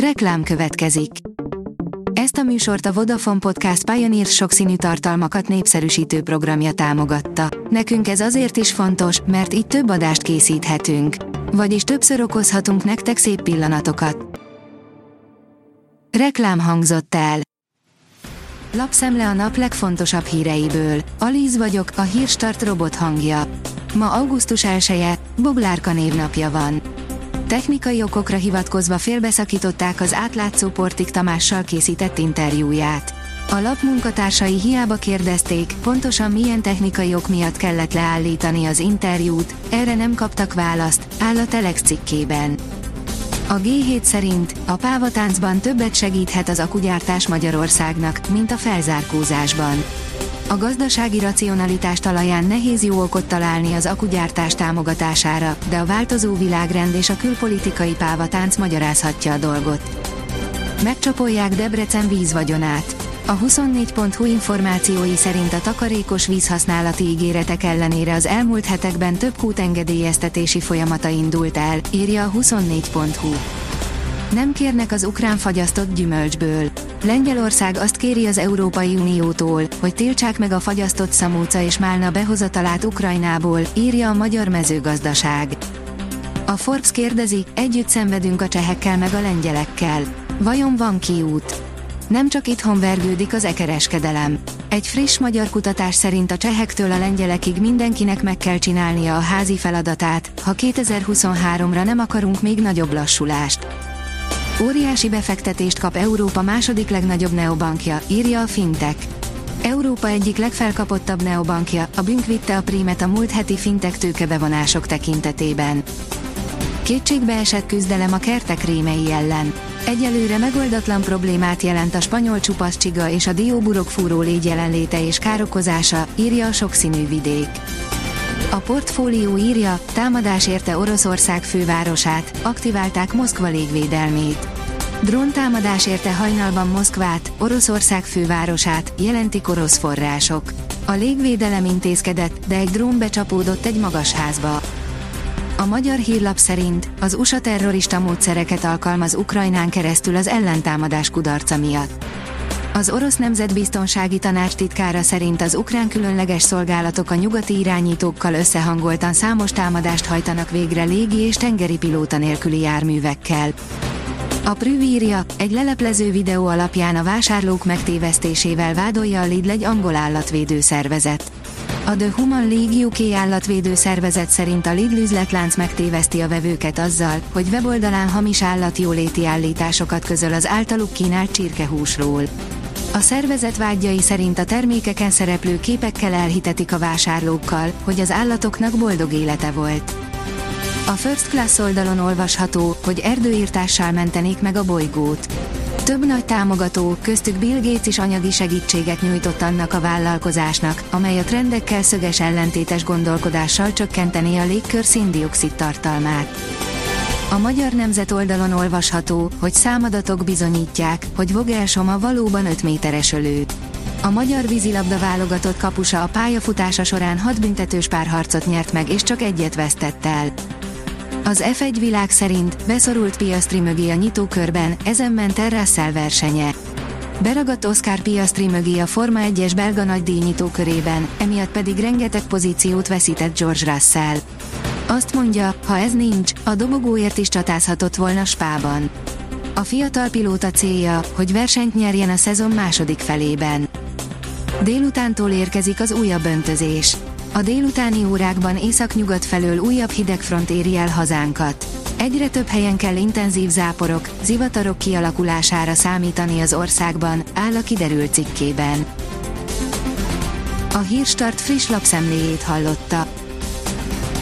Reklám következik. Ezt a műsort a Vodafone Podcast Pioneer sokszínű tartalmakat népszerűsítő programja támogatta. Nekünk ez azért is fontos, mert így több adást készíthetünk. Vagyis többször okozhatunk nektek szép pillanatokat. Reklám hangzott el. Lapszemle a nap legfontosabb híreiből. Alíz vagyok, a hírstart robot hangja. Ma augusztus 1 -e, Boglárka névnapja van. Technikai okokra hivatkozva félbeszakították az átlátszó Portik Tamással készített interjúját. A lap munkatársai hiába kérdezték, pontosan milyen technikai ok miatt kellett leállítani az interjút, erre nem kaptak választ, áll a Telex cikkében. A G7 szerint a pávatáncban többet segíthet az akugyártás Magyarországnak, mint a felzárkózásban. A gazdasági racionalitás talaján nehéz jó okot találni az akugyártás támogatására, de a változó világrend és a külpolitikai pávatánc magyarázhatja a dolgot. Megcsapolják Debrecen vízvagyonát. A 24.hu információi szerint a takarékos vízhasználati ígéretek ellenére az elmúlt hetekben több kút engedélyeztetési folyamata indult el, írja a 24.hu. Nem kérnek az ukrán fagyasztott gyümölcsből. Lengyelország azt kéri az Európai Uniótól, hogy tiltsák meg a fagyasztott szamóca és málna behozatalát Ukrajnából, írja a magyar mezőgazdaság. A Forbes kérdezi, együtt szenvedünk a csehekkel meg a lengyelekkel. Vajon van kiút? Nem csak itthon vergődik az ekereskedelem. Egy friss magyar kutatás szerint a csehektől a lengyelekig mindenkinek meg kell csinálnia a házi feladatát, ha 2023-ra nem akarunk még nagyobb lassulást. Óriási befektetést kap Európa második legnagyobb neobankja, írja a Fintech. Európa egyik legfelkapottabb neobankja, a Bünk vitte a prímet a múlt heti fintech tőkebevonások tekintetében. Kétségbe esett küzdelem a kertek rémei ellen. Egyelőre megoldatlan problémát jelent a spanyol csupaszcsiga és a dióburok fúró légy jelenléte és károkozása, írja a sokszínű vidék. A portfólió írja, támadás érte Oroszország fővárosát, aktiválták Moszkva légvédelmét. Drón támadás érte hajnalban Moszkvát, Oroszország fővárosát, jelentik orosz források. A légvédelem intézkedett, de egy drón becsapódott egy magas házba. A magyar hírlap szerint az USA terrorista módszereket alkalmaz Ukrajnán keresztül az ellentámadás kudarca miatt. Az orosz nemzetbiztonsági tanács titkára szerint az ukrán különleges szolgálatok a nyugati irányítókkal összehangoltan számos támadást hajtanak végre légi és tengeri pilóta nélküli járművekkel. A Prüv írja, egy leleplező videó alapján a vásárlók megtévesztésével vádolja a Lidl egy angol állatvédő szervezet. A The Human League UK állatvédő szervezet szerint a Lidl üzletlánc megtéveszti a vevőket azzal, hogy weboldalán hamis állatjóléti állításokat közöl az általuk kínált csirkehúsról. A szervezet vágyai szerint a termékeken szereplő képekkel elhitetik a vásárlókkal, hogy az állatoknak boldog élete volt. A First Class oldalon olvasható, hogy erdőírtással mentenék meg a bolygót. Több nagy támogató, köztük Bill Gates is anyagi segítséget nyújtott annak a vállalkozásnak, amely a trendekkel szöges ellentétes gondolkodással csökkentené a légkör széndiokszid tartalmát. A Magyar Nemzet oldalon olvasható, hogy számadatok bizonyítják, hogy Vogelsoma valóban 5 méteres ölő. A magyar vízilabda válogatott kapusa a pályafutása során 6 büntetős párharcot nyert meg és csak egyet vesztett el. Az F1 világ szerint beszorult Piastri mögé a nyitókörben, ezen ment el versenye. Beragadt Oscar Piastri mögé a Forma 1-es belga nagydíj nyitókörében, emiatt pedig rengeteg pozíciót veszített George Russell. Azt mondja, ha ez nincs, a dobogóért is csatázhatott volna Spában. A fiatal pilóta célja, hogy versenyt nyerjen a szezon második felében. Délutántól érkezik az újabb öntözés. A délutáni órákban északnyugat felől újabb hidegfront éri el hazánkat. Egyre több helyen kell intenzív záporok, zivatarok kialakulására számítani az országban, áll a kiderült cikkében. A Hírstart friss lapszemléjét hallotta.